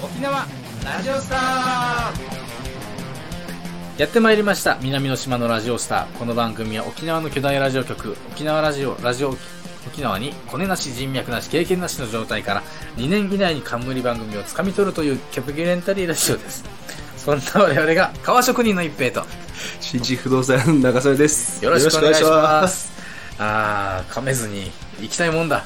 沖縄ラジオスター。やってまいりました。南の島のラジオスター。この番組は沖縄の巨大ラジオ局。沖縄ラジオラジオ沖縄にコネなし人脈なし経験なしの状態から2年以内に冠番組をつかみ取るというキャプギレンタリーラジオです。そんな我々が革職人の一平と。新地不動産長曽です。よろしくお願いします。あー噛めずに行きたいもんだ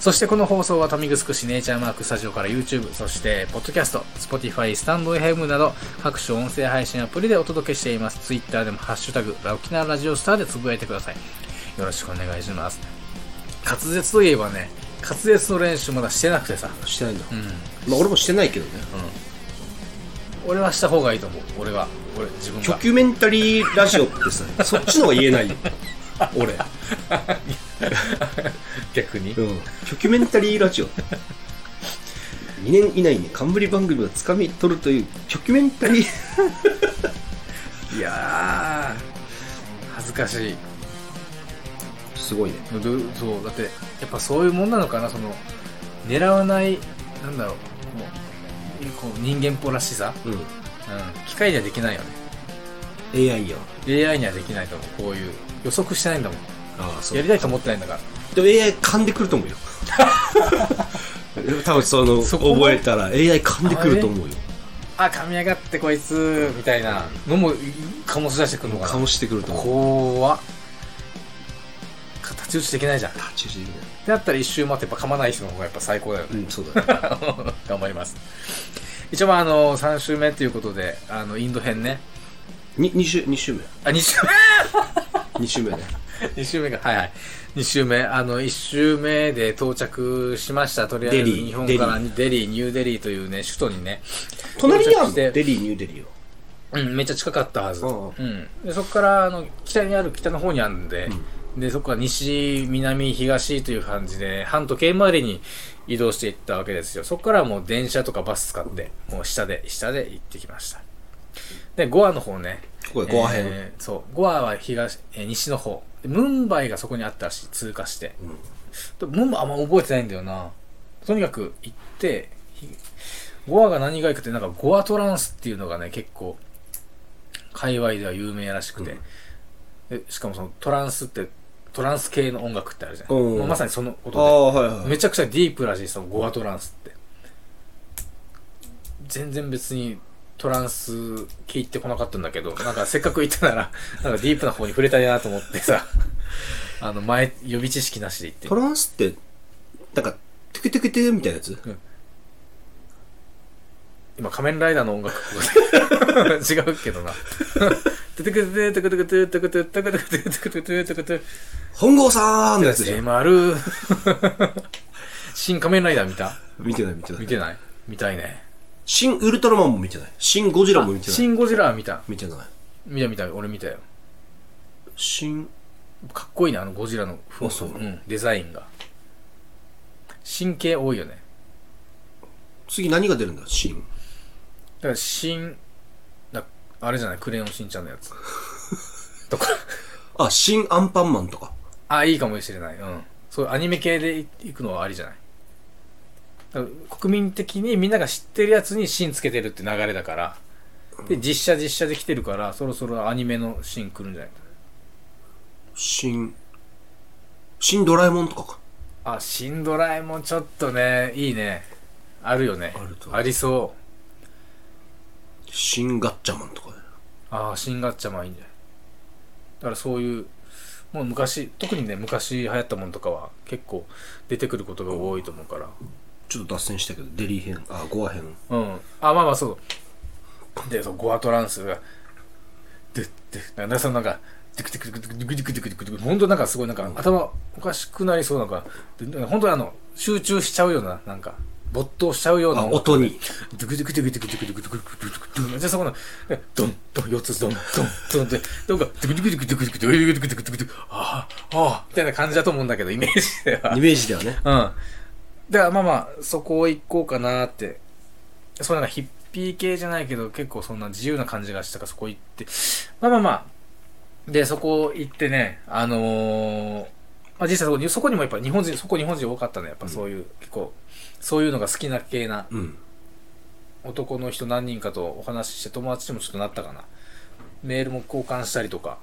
そしてこの放送は富城市ネイチャーマークスタジオから YouTube、そしてポッドキャスト、Spotify、スタンド FM など各種音声配信アプリでお届けしています。Twitter でもハッシュタグ、ラ沖縄ラジオスターでつぶやいてください。よろしくお願いします。滑舌といえばね、滑舌の練習まだしてなくてさ。してないんだ、うん。まあ俺もしてないけどね俺はした方がいいと思う。俺は。俺、自分が。ドキュメンタリーラジオってさそっちの方が言えないよ 俺逆に。うん。ドキュメンタリーラジオ。2年以内に冠番組をつかみ取るというドキュメンタリー。いやー、恥ずかしい。すごいね。どそうだってやっぱそういうもんなのかな？その狙わないなんだろう。こうこう人間っぽらしさ、うん。うん、機械にはできないよね。AI よ。AI にはできないと思う。こういう。予測してないんだもん。ああそやりたいと思ってないんだからでも AI 噛んでくると思うよ。で も多分そのそこも覚えたら AI 噛んでくると思うよ。あ噛みやがってこいつみたいなのも醸し出してくるのかな？醸してくると思う。怖っ。太刀打ちできないじゃん。タッチしてくるだったら一周待ってやっぱ噛まない人の方がやっぱ最高だよね。うんそうだね。頑張ります。一応まああの3週目ということであのインド編ね。に2週二週目。あ2週2週目ね 二週目がはいはい。2週目。あの1週目で到着しました。とりあえず日本からデリー。ニューデリーというね首都にね。隣にあるデリーニューデリーようんめっちゃ近かったはず。ううん。ん。でそこからあの北にある北の方にあるんで、でそこから西南東という感じで反時計回りに移動していったわけですよ。そこからはもう電車とかバス使ってもう下で下で行ってきました。でゴアの方ね。ゴア編。えーそう。ゴアは東、えー西の方。でムンバイがそこにあったらしい通過して、でムンバイあんま覚えてないんだよな。とにかく行ってひゴアが何がいいかってなんかゴアトランスっていうのがね結構界隈では有名らしくて、でしかもそのトランスってトランス系の音楽ってあるじゃん、うん。まさにそのこあとあはいはい。でめちゃくちゃディープらしいそのゴアトランスって。全然別にトランス聞いてこなかったんだけどなんかせっかく行ったなら なんかディープな方に触れたいなと思ってさ あの前予備知識なしで行って。トランスってなんかテクテクテクみたいなやつ？今仮面ライダーの音楽 違うけどな。トゥトゥクトゥトゥクトゥクトゥトゥクトゥトゥクトゥクトゥトゥクトゥトゥトゥクトゥ本郷さんのやつでしょ迫る新仮面ライダー見た見てない見てない見てない見たいね新ウルトラマンも見てない。新ゴジラも見てない。新ゴジラは見た。見てない。見た見た俺見たよ。新かっこいいねあのゴジラの風あそううん、デザインが。神経多いよね。次何が出るんだ？新。だから新だあれじゃない？クレヨンしんちゃんのやつ。とか。あ新アンパンマンとか。あいいかもしれない。うん。そういうアニメ系でいいくのはありじゃない？国民的にみんなが知ってるやつに芯つけてるって流れだから。で実写実写で来てるからそろそろアニメの芯来るんじゃない？新新ドラえもんとかか。あ新ドラえもんちょっとねいいね。あるよね。あるとありそう。新ガッチャマンとか。ああ、新ガッチャマンいいんじゃないだからそういう、もう昔、特にね、昔流行ったものとかは結構出てくることが多いと思うから。ちょっと脱線したけどデリー編あゴア編うん。あ、まあまあそう。で、そう、ゴアトランスが、で、で、なんかそのなんか、デクデクデクデクデクデクデクデク本当なんかすごいなんか頭おかしくなりそうなんか、で本当にあの、集中しちゃうような、なんか、没頭しちゃうようなあ音にドゥクドゥクドゥクドゥクドゥクドゥクドゥクドゥクドゥクドゥクでそこのでドンドン四つドンドンドンっかドゥクドゥクドゥクドゥクドゥクドゥクドゥクドゥクドゥクドゥクああああみたいな感じだと思うんだけどイメージではイメージではねうんだからまあまあそこを行こうかなってそうなんかヒッピー系じゃないけど結構そんな自由な感じがしたからそこ行ってまあまあまあでそこ行ってねあのーまあ実際そこにそこにもやっぱ日本人、そこ日本人多かったね。やっぱそういう、結構、そういうのが好きな系なうん。男の人何人かとお話しして友達にもちょっとなったかな。メールも交換したりとか。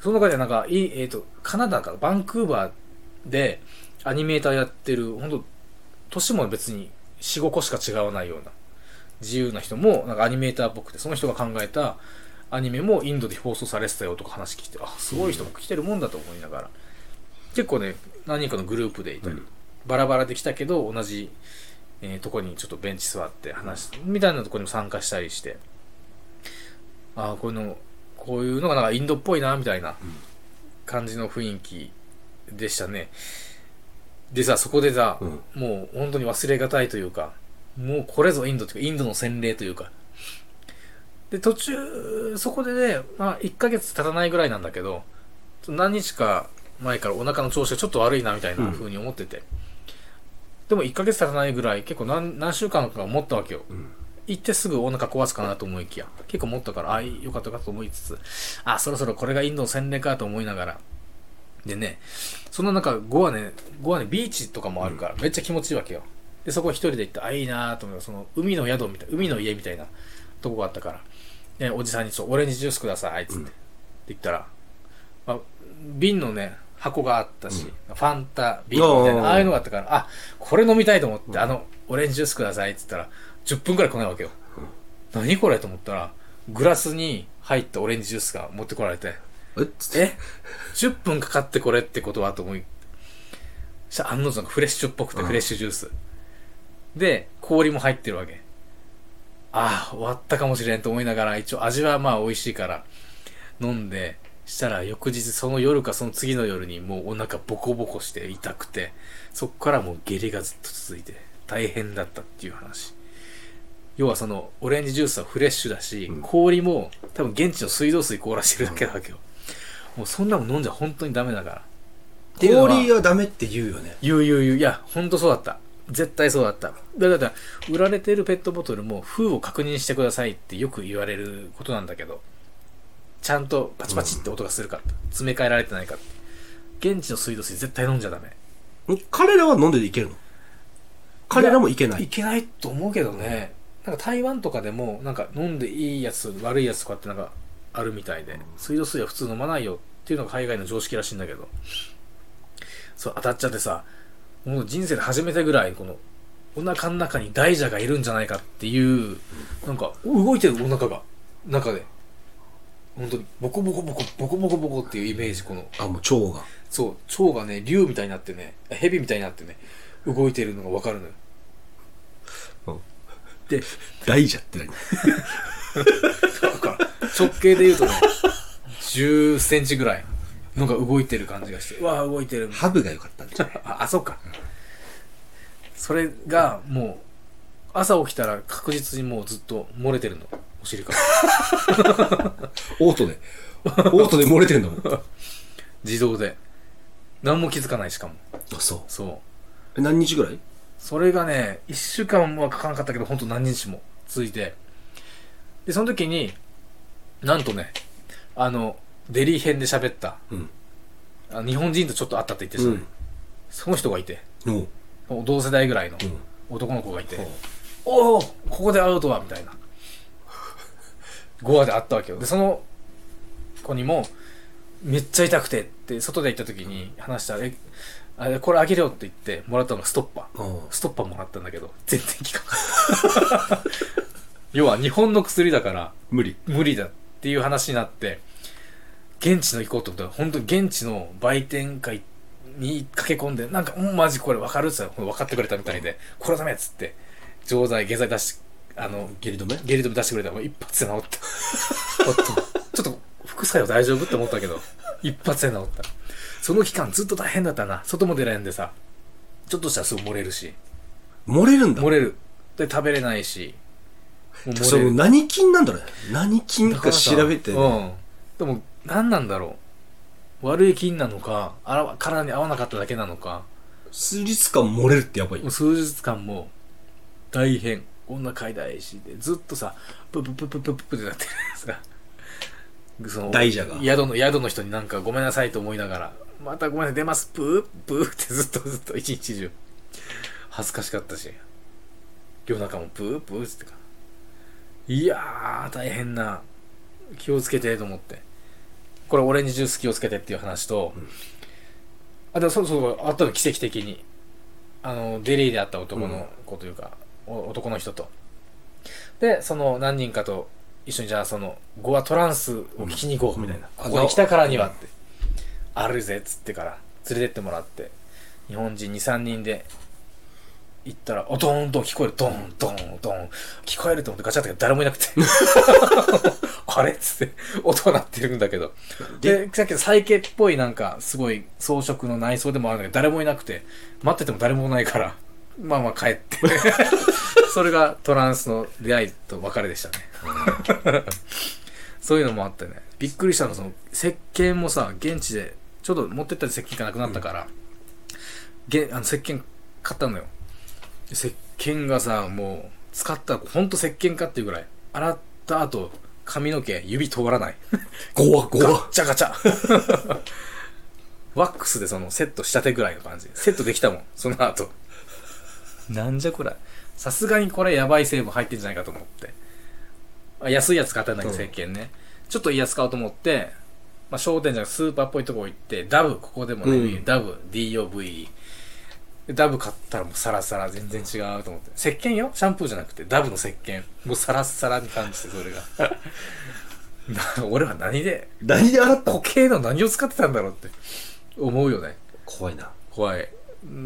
その中でなんか、いい、えっ、と、カナダか、バンクーバーでアニメーターやってる、本当年も別に4、5個しか違わないような自由な人も、なんかアニメーターっぽくて、その人が考えたアニメもインドで放送されてたよとか話聞いて、あ、すごい人も来てるもんだと思いながら。結構ね、何人かのグループでいたり、うんバラバラで来たけど、同じ、えーとこにちょっとベンチ座って話す、みたいなとこにも参加したりして、ああ、こういうの、こういうのがなんかインドっぽいな、みたいな感じの雰囲気でしたね。でさ、そこでさ、うんもう本当に忘れがたいというか、もうこれぞインドというか、インドの洗礼というか。で、途中、そこでね、まあ、1ヶ月経たないぐらいなんだけど、何日か前からお腹の調子がちょっと悪いな、みたいな風に思ってて。でも1ヶ月経たないぐらい、結構何何週間か持ったわけよ。うん。行ってすぐお腹壊すかなと思いきや、結構持ったから、あ、よかったよかったと思いつつ、あ、そろそろこれがインドの洗礼かと思いながら。でね、そんな中、ゴアね、ゴアね、ビーチとかもあるから、めっちゃ気持ちいいわけよ。で、そこ一人で行って、あ、いいなと思って、その、海の宿みたい、海の家みたいなとこがあったから、で、おじさんにちょっとオレンジジュースください、つって。うん。って言ったら、まあ、瓶のね、箱があったし、ファンタ、瓶みたいな、あー。ああいうのがあったから、あ、これ飲みたいと思って、あの、オレンジジュースくださいって言ったら、10分くらい来ないわけよ。何これと思ったら、グラスに入ったオレンジジュースが持ってこられて、え？つって。え ?10 分かかってこれってことはと思い、そしたら案の定フレッシュっぽくてうんフレッシュジュース。で、氷も入ってるわけ。ああ、終わったかもしれんと思いながら、一応味はまあ美味しいから、飲んで、したら翌日その夜かその次の夜にもうお腹ボコボコして痛くて、そっからもう下痢がずっと続いて大変だったっていう話。要はそのオレンジジュースはフレッシュだし、うん氷も多分現地の水道水凍らしてるだけなわけよ。もうそんなもん飲んじゃ本当にダメだから。氷はダメって言うよね。言う言う言う。いや、ほんとそうだった。絶対そうだった。だから、売られてるペットボトルも封を確認してくださいってよく言われることなんだけど、ちゃんとパチパチって音がするか、詰め替えられてないか現地の水道水絶対飲んじゃダメ。ん彼らは飲んでていけるの？彼らもいけないいけないと思うけどね。なんか台湾とかでも、なんか飲んでいいやつ、悪いやつとかってなんかあるみたいで、水道水は普通飲まないよっていうのが海外の常識らしいんだけど、そう当たっちゃってさ、もう人生で初めてぐらい、この、お腹の中に大蛇がいるんじゃないかっていう、なんか、動いてるお腹が、中で。本当に、ボコボコボコ、ボコボコボコっていうイメージ、この、あ、もう腸が。そう、腸がね、竜みたいになってね、蛇みたいになってね、動いてるのがわかるのよ。で、大蛇って何？直径で言うとね、10センチぐらい、のが動いてる感じがして、うわ動いてる。ハブが良かったんじゃない？あ、あ、そうか。それが、もう、朝起きたら確実にもうずっと漏れてるの。お尻から。オートで。オートで漏れてんだもん。あ、自動で。何も気づかないしかも。そそう。う。え何日ぐらい？それがね、一週間はかかなかったけど、ほんと何日も続いて。で、その時に、なんとね、あの、デリー編で喋った、うん。あ日本人とちょっと会ったって言ってた、うん。その人がいて、おう。同世代ぐらいのうん。男の子がいて、おおここで会うとはみたいな。ゴアで会ったわけよ。で、その子にも、めっちゃ痛くてって、外で行った時に話したら、え、あれこれあげるよって言って、もらったのがストッパー。おうストッパーもらったんだけど、全然効かない。要は日本の薬だから無理。無理だっていう話になって、現地の行こうと思ったら、本当に現地の売店会に駆け込んで、なんか、うん、マジこれ分かるっつったら分かってくれたみたいで、これはダメっつって、錠剤、下剤出し、あの、下痢止め？ゲリ止め出してくれたらもう一発で治った。ちょっと副作用大丈夫って思ったけど、一発で治った。その期間ずっと大変だったな。外も出れんでさ、ちょっとしたらすぐ漏れるし、漏れるんだ漏れる。で、食べれないし、その何菌なんだろうね。何菌か調べて。うん。でも、何なんだろう。悪い菌なのか、あら体に合わなかっただけなのか、数日間漏れるってやばい。数日間も大変。お腹痛いし、で、ずっとさ、プププププププってなってるんですが。その大蛇が宿の、宿の人になんかごめんなさいと思いながら、またごめんなさい、出ます。プー、プーってずっとずっと一日中。恥ずかしかったし。夜中もプー、プーってか。いやー、大変な。気をつけてと思って。これオレンジジュース気をつけてっていう話と、あ、でもそうそう、あったの奇跡的に。あの、デリーで会った男の子というか、お男の人と。で、その何人かと一緒にじゃあその、ゴアトランスを聞きに行こうみたいな。うんここに来たからにはって。あるぜっつってから連れてってもらって、日本人2、3人で行ったら、おドーンと聞こえる。ドーン、ドーン、ドーン。聞こえると思ってガチャって誰もいなくて。あれっつって音が鳴ってるんだけど。で、さっきのサイケっぽいなんか、すごい装飾の内装でもあるんだけど、誰もいなくて、待ってても誰もいないから、まあまあ帰って。それがトランスの出会いと別れでしたね。そういうのもあってね。びっくりしたのが、その、石鹸もさ、現地で、ちょうど持ってった石鹸がなくなったから、げあの石鹸買ったのよ。石鹸がさ、もう、使ったらほんと石鹸かっていうぐらい。洗った後、髪の毛、指通らない。ゴワゴガワッチャガチャ。ワックスでそのセットしたてぐらいの感じ。セットできたもん、その後。なんじゃこれ。さすがにこれやばい成分入ってんじゃないかと思って。あ安いやつ買ったんだけど、うん石鹸ね。ちょっといいやつ買おうと思って、まあ、商店じゃなくてスーパーっぽいとこ行って、ダブ、ここでもね、うんダブ、DOV。でダブ買ったらもうサラサラ全然違うと思って。石鹸よ？シャンプーじゃなくて、ダブの石鹸。もうサラッサラに感じて、それが。な俺は何で、何で洗った固の形の何を使ってたんだろうって思うよね。怖いな。怖い。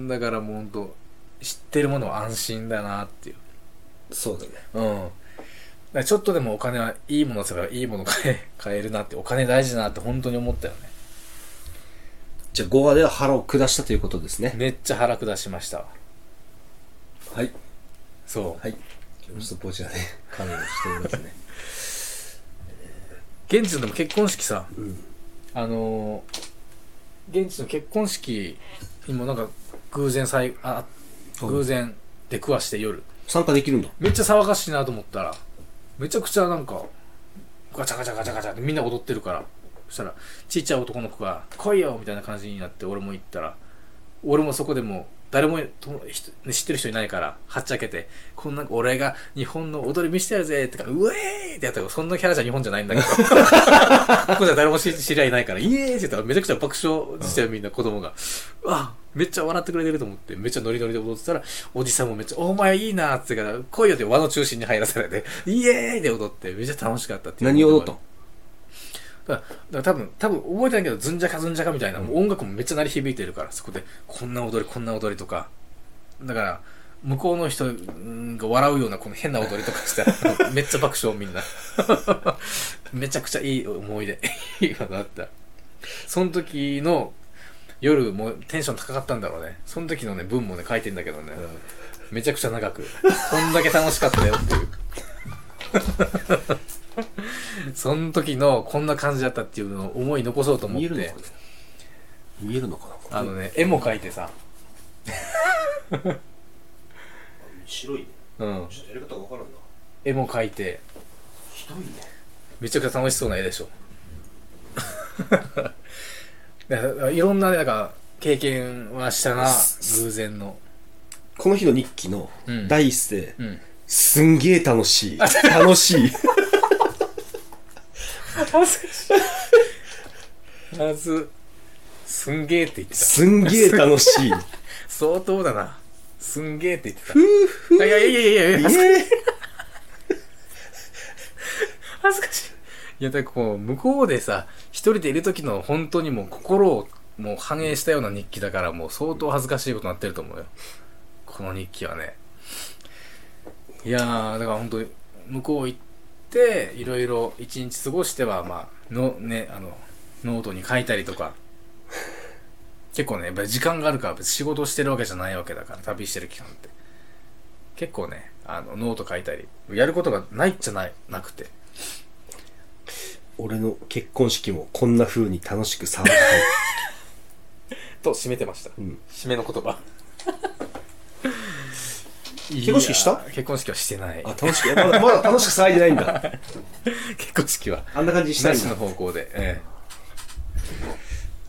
だからもうほんと、知ってるものは安心だなっていう。そうだね。うん。ちょっとでもお金はいいものすればいいもの買え、買えるなって、お金大事だなって本当に思ったよね。じゃあ、ゴワでは腹を下したということですね。めっちゃ腹下しましたわ。はい。そう。はい。今日ちょっとこちらで仮面をしておりますね。現地のでも結婚式さ、うん。あのー現地の結婚式にもなんか偶然さい、あ、偶然出くわして夜。参加できるんだ。めっちゃ騒がしいなと思ったら、めちゃくちゃなんか、ガチャガチャガチャガチャってみんな踊ってるから、そしたら、ちっちゃい男の子が、来いよみたいな感じになって、俺も行ったら、俺もそこでも、誰も知ってる人いないから、はっちゃけて、こんな、俺が日本の踊り見せてやるぜってか、うえーってやったら、そんなキャラじゃ日本じゃないんだけど、ここじゃ誰も知り合いないから、イエーイって言ったら、めちゃくちゃ爆笑してるみんな子供が、あ、めっちゃ笑ってくれてると思って、めっちゃノリノリで踊ってたら、おじさんもめっちゃ、お前いいなって言うから、来いよって輪の中心に入らされて、イエーイで踊って、めっちゃ楽しかったっていう。何踊ったの？だから多分、多分覚えてないけど、ズンジャカズンジャカみたいな、もう音楽もめっちゃ鳴り響いてるから、そこで、こんな踊り、こんな踊りとか。だから、向こうの人うんが笑うようなこの変な踊りとかしたら、めっちゃ爆笑みんな。めちゃくちゃいい思い出。いいのだった。その時の夜もうテンション高かったんだろうね。その時のね、文もね、書いてんだけどね。めちゃくちゃ長く。こんだけ楽しかったよっていう。その時のこんな感じだったっていうのを思い残そうと思って見えるのかな、見えるのかなあのね、絵も描いてさ、白いね。うん、ちょっとやり方がわからんな。絵も描いて、ひどいね。めちゃくちゃ楽しそうな絵でしょ。いろんなね、なんか、経験はしたな、偶然の。この日の日記のうん第一声、うん。すんげえ楽しい。楽しい。恥ずかしい。まず、すんげーって言ってた。すんげえ楽しい。相当だな。すんげーって言ってた。ふうふう。いやいやいやいやいや、恥ずかしい。いや、だこう、向こうでさ、一人でいる時の本当にもう心をもう反映したような日記だから、もう相当恥ずかしいことになってると思うよ。この日記はね。いやー、だから本当に、向こう行って、いろいろ一日過ごしては、まあ、の、ね、あの、ノートに書いたりとか、結構ね、やっぱり時間があるから別に仕事してるわけじゃないわけだから、旅してる期間って。結構ね、あの、ノート書いたり、やることがないっちゃない、なくて。俺の結婚式もこんな風に楽しく騒が と締めてました。うん締めの言葉。結婚式した？いや結婚式はしてないあ、。楽しく、まだ、まだ楽しく騒いでないんだ。結婚式は、あんな感じにしたないしんだ。の方向で。え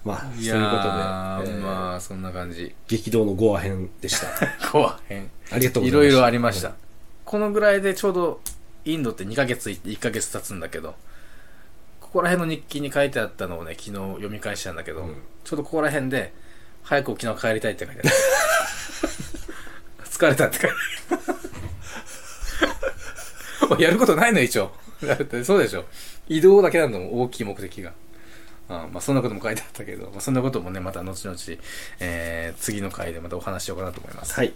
まあ、そういいうことで、えーまあ、そんな感じ。激動のゴア編でした。後編。ありがとうごいざいました。ろいろありました。このぐらいでちょうど、インドって2ヶ月行って1ヶ月経つんだけど、ここら辺の日記に書いてあったのをね、昨日読み返したんだけど、うんちょうどここら辺で、早く沖縄帰りたいって書いてある。疲れたって書いてある。やることないの一応。だってそうでしょ。移動だけなんだもん、大きい目的が。あまあそんなことも書いてあったけど、まあ、そんなこともね、また後々、えー、次の回でまたお話しようかなと思います。はい。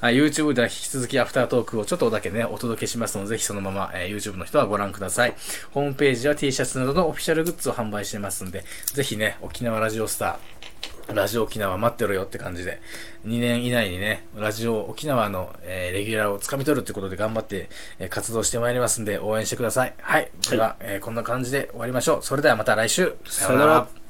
はい、YouTube では引き続きアフタートークをちょっとだけね、お届けしますので、ぜひそのまま、えー YouTube の人はご覧ください。ホームページは T シャツなどのオフィシャルグッズを販売してますんで、ぜひね、沖縄ラジオスター、ラジオ沖縄待ってろよって感じで、2年以内にね、ラジオ沖縄の、えーレギュラーをつかみ取るってことで頑張って、えー活動してまいりますんで、応援してください。はい。では、えーこんな感じで終わりましょう。それではまた来週。さよなら